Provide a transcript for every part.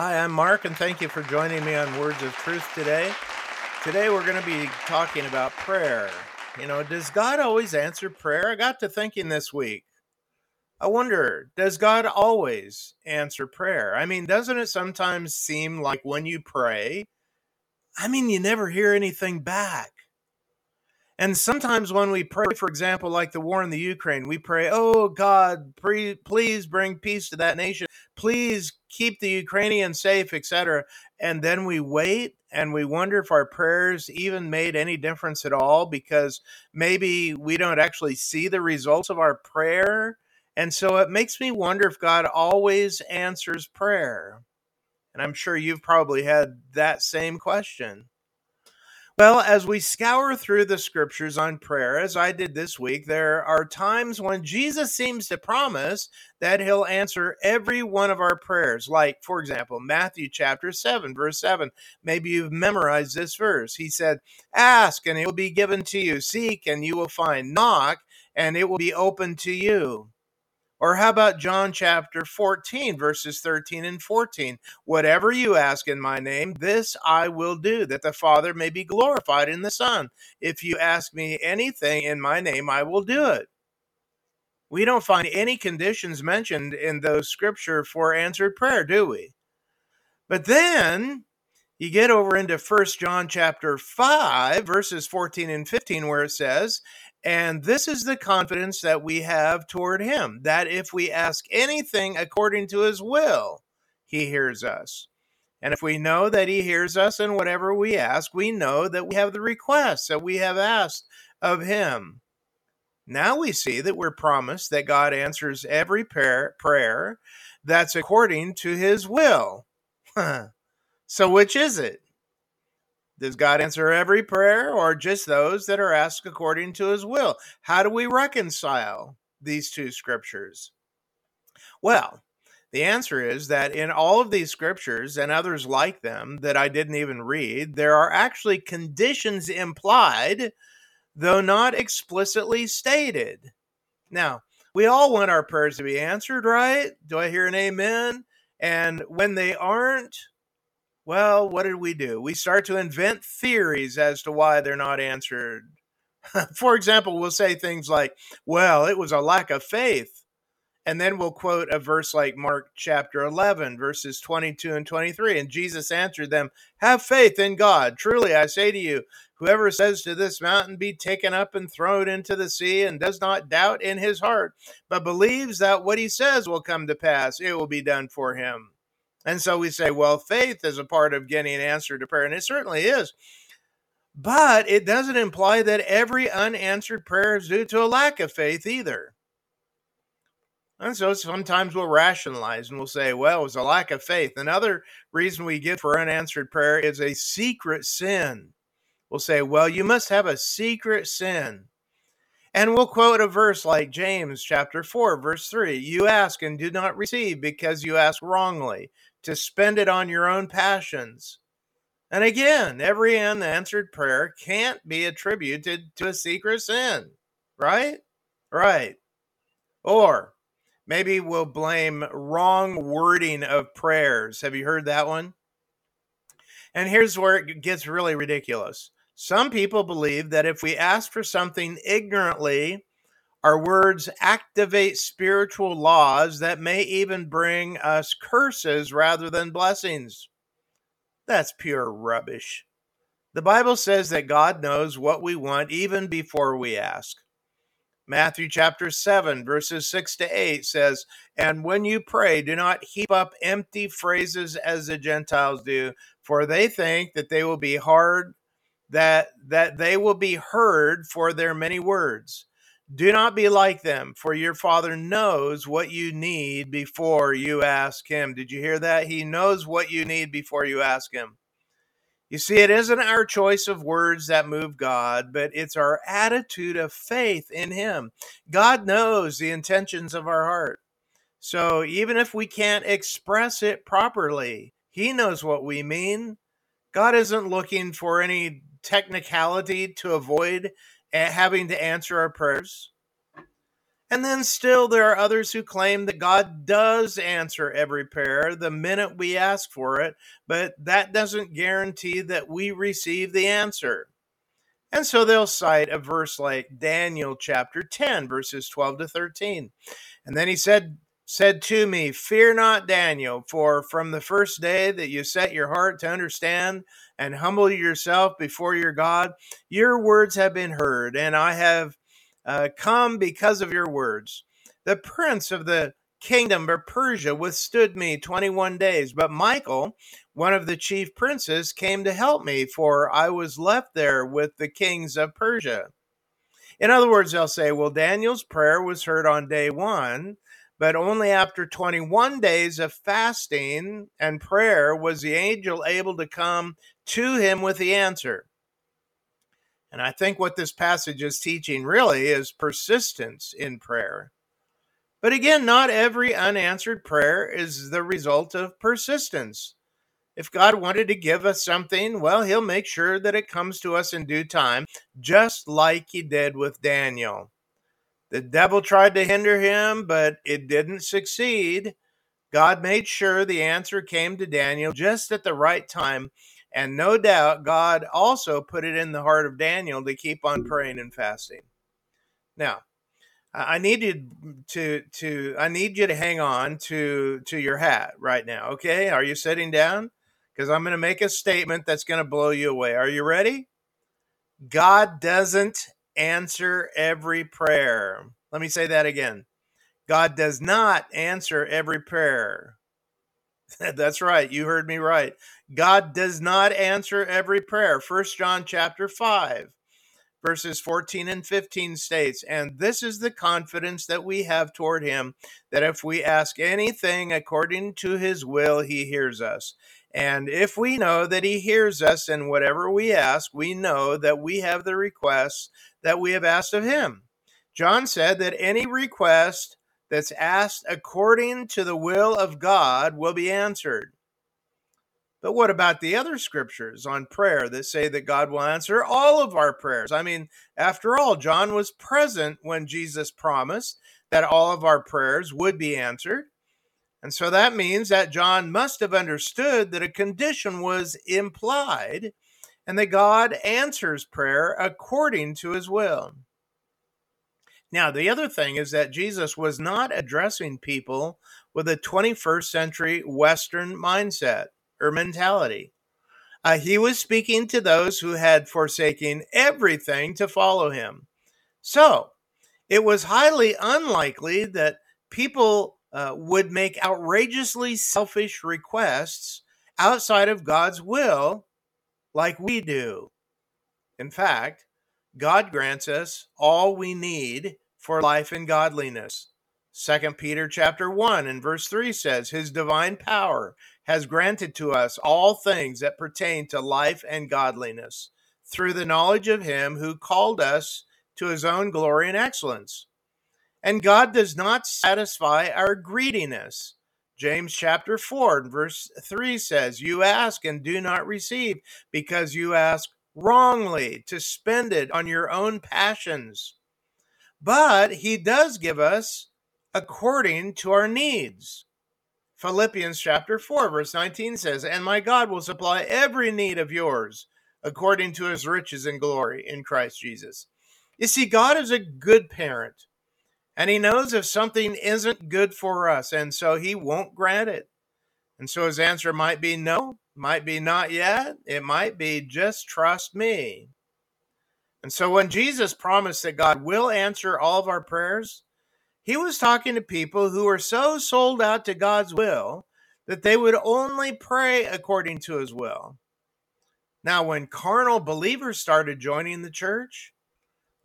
Hi, I'm Mark, and thank you for joining me on Words of Truth today. Today, we're going to be talking about prayer. You know, does God always answer prayer? I got to thinking this week. I wonder, does God always answer prayer? I mean, doesn't it sometimes seem like when you pray, I mean, you never hear anything back? And sometimes when we pray, for example, like the war in the Ukraine, we pray, oh God, pre- please bring peace to that nation. Please keep the Ukrainians safe, etc. And then we wait and we wonder if our prayers even made any difference at all because maybe we don't actually see the results of our prayer. And so it makes me wonder if God always answers prayer. And I'm sure you've probably had that same question. Well, as we scour through the scriptures on prayer, as I did this week, there are times when Jesus seems to promise that he'll answer every one of our prayers. Like, for example, Matthew chapter 7, verse 7. Maybe you've memorized this verse. He said, Ask and it will be given to you, seek and you will find, knock and it will be open to you. Or how about John chapter 14, verses 13 and 14? Whatever you ask in my name, this I will do, that the Father may be glorified in the Son. If you ask me anything in my name, I will do it. We don't find any conditions mentioned in those scripture for answered prayer, do we? But then you get over into First John chapter 5, verses 14 and 15, where it says, and this is the confidence that we have toward him that if we ask anything according to his will, he hears us. And if we know that he hears us in whatever we ask, we know that we have the requests that we have asked of him. Now we see that we're promised that God answers every prayer, prayer that's according to his will. so, which is it? Does God answer every prayer or just those that are asked according to his will? How do we reconcile these two scriptures? Well, the answer is that in all of these scriptures and others like them that I didn't even read, there are actually conditions implied, though not explicitly stated. Now, we all want our prayers to be answered, right? Do I hear an amen? And when they aren't, well, what did we do? We start to invent theories as to why they're not answered. For example, we'll say things like, well, it was a lack of faith. And then we'll quote a verse like Mark chapter 11, verses 22 and 23. And Jesus answered them, Have faith in God. Truly, I say to you, whoever says to this mountain, Be taken up and thrown into the sea, and does not doubt in his heart, but believes that what he says will come to pass, it will be done for him. And so we say, well, faith is a part of getting an answer to prayer, and it certainly is. But it doesn't imply that every unanswered prayer is due to a lack of faith either. And so sometimes we'll rationalize and we'll say, well, it was a lack of faith. Another reason we give for unanswered prayer is a secret sin. We'll say, well, you must have a secret sin. And we'll quote a verse like James chapter 4, verse 3 You ask and do not receive because you ask wrongly to spend it on your own passions. And again, every unanswered prayer can't be attributed to a secret sin, right? Right. Or maybe we'll blame wrong wording of prayers. Have you heard that one? And here's where it gets really ridiculous. Some people believe that if we ask for something ignorantly, our words activate spiritual laws that may even bring us curses rather than blessings. That's pure rubbish. The Bible says that God knows what we want even before we ask. Matthew chapter 7, verses 6 to 8 says, And when you pray, do not heap up empty phrases as the Gentiles do, for they think that they will be hard, that, that they will be heard for their many words. Do not be like them, for your Father knows what you need before you ask Him. Did you hear that? He knows what you need before you ask Him. You see, it isn't our choice of words that move God, but it's our attitude of faith in Him. God knows the intentions of our heart. So even if we can't express it properly, He knows what we mean. God isn't looking for any technicality to avoid having to answer our prayers. And then still, there are others who claim that God does answer every prayer the minute we ask for it, but that doesn't guarantee that we receive the answer. And so they'll cite a verse like Daniel chapter 10, verses 12 to 13. And then he said, said to me, Fear not, Daniel, for from the first day that you set your heart to understand and humble yourself before your God, your words have been heard, and I have uh, come because of your words. The prince of the kingdom of Persia withstood me 21 days, but Michael, one of the chief princes, came to help me, for I was left there with the kings of Persia. In other words, they'll say, well, Daniel's prayer was heard on day one, but only after 21 days of fasting and prayer was the angel able to come to him with the answer. And I think what this passage is teaching really is persistence in prayer. But again, not every unanswered prayer is the result of persistence. If God wanted to give us something, well, He'll make sure that it comes to us in due time, just like He did with Daniel. The devil tried to hinder him, but it didn't succeed. God made sure the answer came to Daniel just at the right time and no doubt God also put it in the heart of Daniel to keep on praying and fasting. Now, I need you to to I need you to hang on to to your hat right now. Okay? Are you sitting down? Because I'm going to make a statement that's going to blow you away. Are you ready? God doesn't answer every prayer. Let me say that again. God does not answer every prayer. That's right. You heard me right. God does not answer every prayer. First John chapter 5 verses 14 and 15 states, and this is the confidence that we have toward him that if we ask anything according to his will, he hears us. And if we know that he hears us in whatever we ask, we know that we have the requests that we have asked of him. John said that any request that's asked according to the will of God will be answered. But what about the other scriptures on prayer that say that God will answer all of our prayers? I mean, after all, John was present when Jesus promised that all of our prayers would be answered. And so that means that John must have understood that a condition was implied and that God answers prayer according to his will. Now, the other thing is that Jesus was not addressing people with a 21st century Western mindset or mentality. Uh, he was speaking to those who had forsaken everything to follow him. So, it was highly unlikely that people uh, would make outrageously selfish requests outside of God's will like we do. In fact, God grants us all we need for life and godliness. 2 Peter chapter 1 and verse 3 says, His divine power has granted to us all things that pertain to life and godliness through the knowledge of him who called us to his own glory and excellence. And God does not satisfy our greediness. James chapter 4 and verse 3 says, You ask and do not receive because you ask wrongly to spend it on your own passions. But he does give us according to our needs. Philippians chapter 4, verse 19 says, And my God will supply every need of yours according to his riches and glory in Christ Jesus. You see, God is a good parent, and he knows if something isn't good for us, and so he won't grant it. And so his answer might be no, might be not yet, it might be just trust me. And so when Jesus promised that God will answer all of our prayers, he was talking to people who were so sold out to God's will that they would only pray according to his will. Now, when carnal believers started joining the church,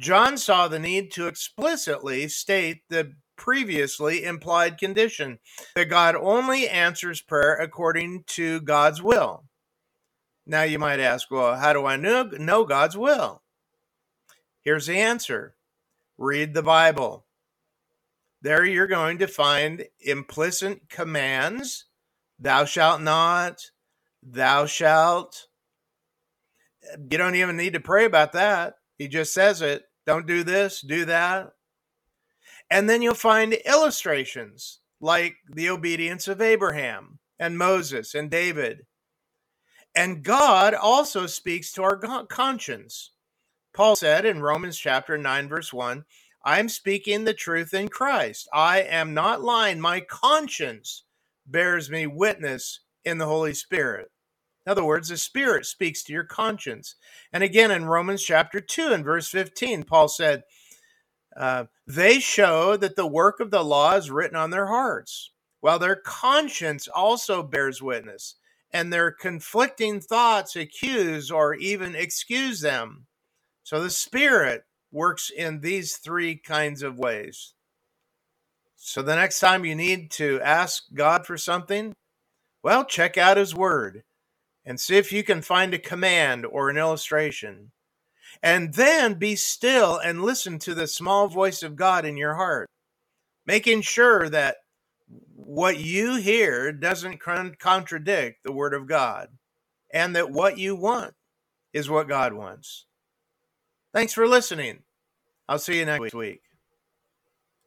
John saw the need to explicitly state the previously implied condition that God only answers prayer according to God's will. Now, you might ask, well, how do I know, God's will? Here's the answer read the Bible. There you're going to find implicit commands thou shalt not, thou shalt. You don't even need to pray about that. He just says it. Don't do this, do that. And then you'll find illustrations like the obedience of Abraham and Moses and David. And God also speaks to our conscience. Paul said in Romans chapter 9, verse 1, I'm speaking the truth in Christ. I am not lying. My conscience bears me witness in the Holy Spirit. In other words, the Spirit speaks to your conscience. And again, in Romans chapter 2 and verse 15, Paul said, uh, They show that the work of the law is written on their hearts, while their conscience also bears witness, and their conflicting thoughts accuse or even excuse them. So the Spirit works in these three kinds of ways. So the next time you need to ask God for something, well, check out His Word and see if you can find a command or an illustration. And then be still and listen to the small voice of God in your heart, making sure that what you hear doesn't contradict the Word of God and that what you want is what God wants. Thanks for listening. I'll see you next week.